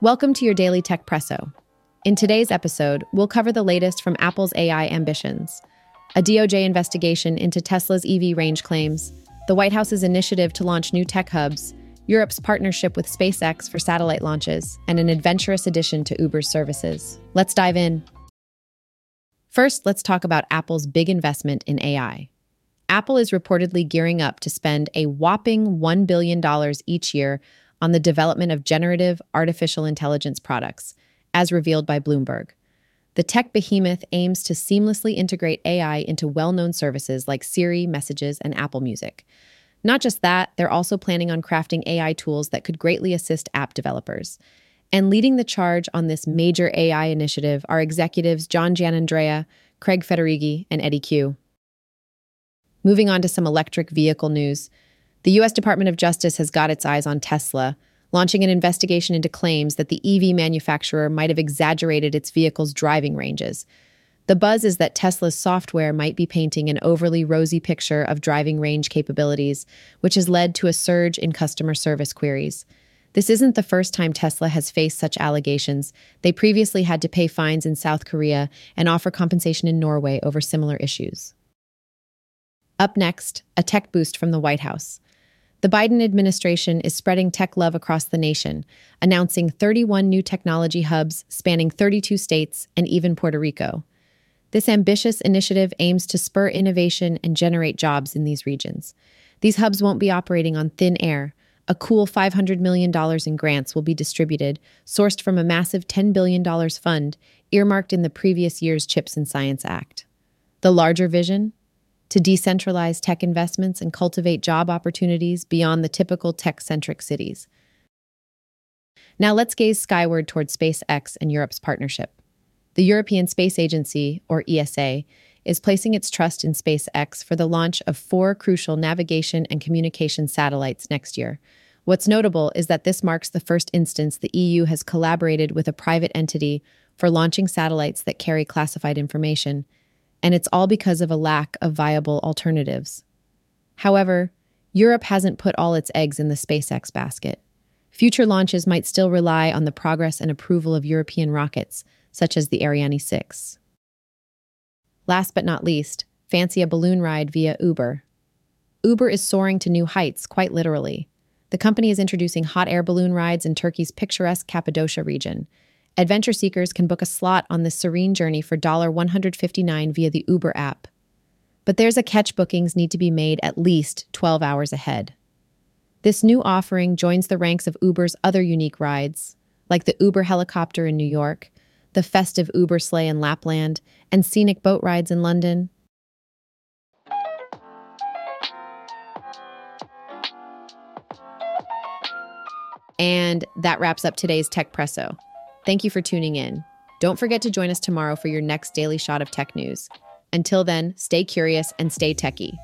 Welcome to your daily Techpresso. In today's episode, we'll cover the latest from Apple's AI ambitions, a DOJ investigation into Tesla's EV range claims, the White House's initiative to launch new tech hubs, Europe's partnership with SpaceX for satellite launches, and an adventurous addition to Uber's services. Let's dive in. First, let's talk about Apple's big investment in AI. Apple is reportedly gearing up to spend a whopping $1 billion each year on the development of generative artificial intelligence products, as revealed by Bloomberg. The tech behemoth aims to seamlessly integrate AI into well known services like Siri, Messages, and Apple Music. Not just that, they're also planning on crafting AI tools that could greatly assist app developers. And leading the charge on this major AI initiative are executives John Giannandrea, Craig Federighi, and Eddie Cue. Moving on to some electric vehicle news, the U.S. Department of Justice has got its eyes on Tesla, launching an investigation into claims that the EV manufacturer might have exaggerated its vehicle's driving ranges. The buzz is that Tesla's software might be painting an overly rosy picture of driving range capabilities, which has led to a surge in customer service queries. This isn't the first time Tesla has faced such allegations. They previously had to pay fines in South Korea and offer compensation in Norway over similar issues. Up next, a tech boost from the White House. The Biden administration is spreading tech love across the nation, announcing 31 new technology hubs spanning 32 states and even Puerto Rico. This ambitious initiative aims to spur innovation and generate jobs in these regions. These hubs won't be operating on thin air. A cool $500 million in grants will be distributed, sourced from a massive $10 billion fund earmarked in the previous year's CHIPS and Science Act. The larger vision? To decentralize tech investments and cultivate job opportunities beyond the typical tech centric cities. Now let's gaze skyward toward SpaceX and Europe's partnership. The European Space Agency, or ESA, is placing its trust in SpaceX for the launch of four crucial navigation and communication satellites next year. What's notable is that this marks the first instance the EU has collaborated with a private entity for launching satellites that carry classified information and it's all because of a lack of viable alternatives. However, Europe hasn't put all its eggs in the SpaceX basket. Future launches might still rely on the progress and approval of European rockets, such as the Ariane 6. Last but not least, fancy a balloon ride via Uber. Uber is soaring to new heights, quite literally. The company is introducing hot air balloon rides in Turkey's picturesque Cappadocia region, Adventure seekers can book a slot on this serene journey for 159 via the Uber app. But there's a catch bookings need to be made at least 12 hours ahead. This new offering joins the ranks of Uber's other unique rides, like the Uber helicopter in New York, the festive Uber sleigh in Lapland, and scenic boat rides in London. And that wraps up today's Techpresso. Thank you for tuning in. Don't forget to join us tomorrow for your next daily shot of tech news. Until then, stay curious and stay techie.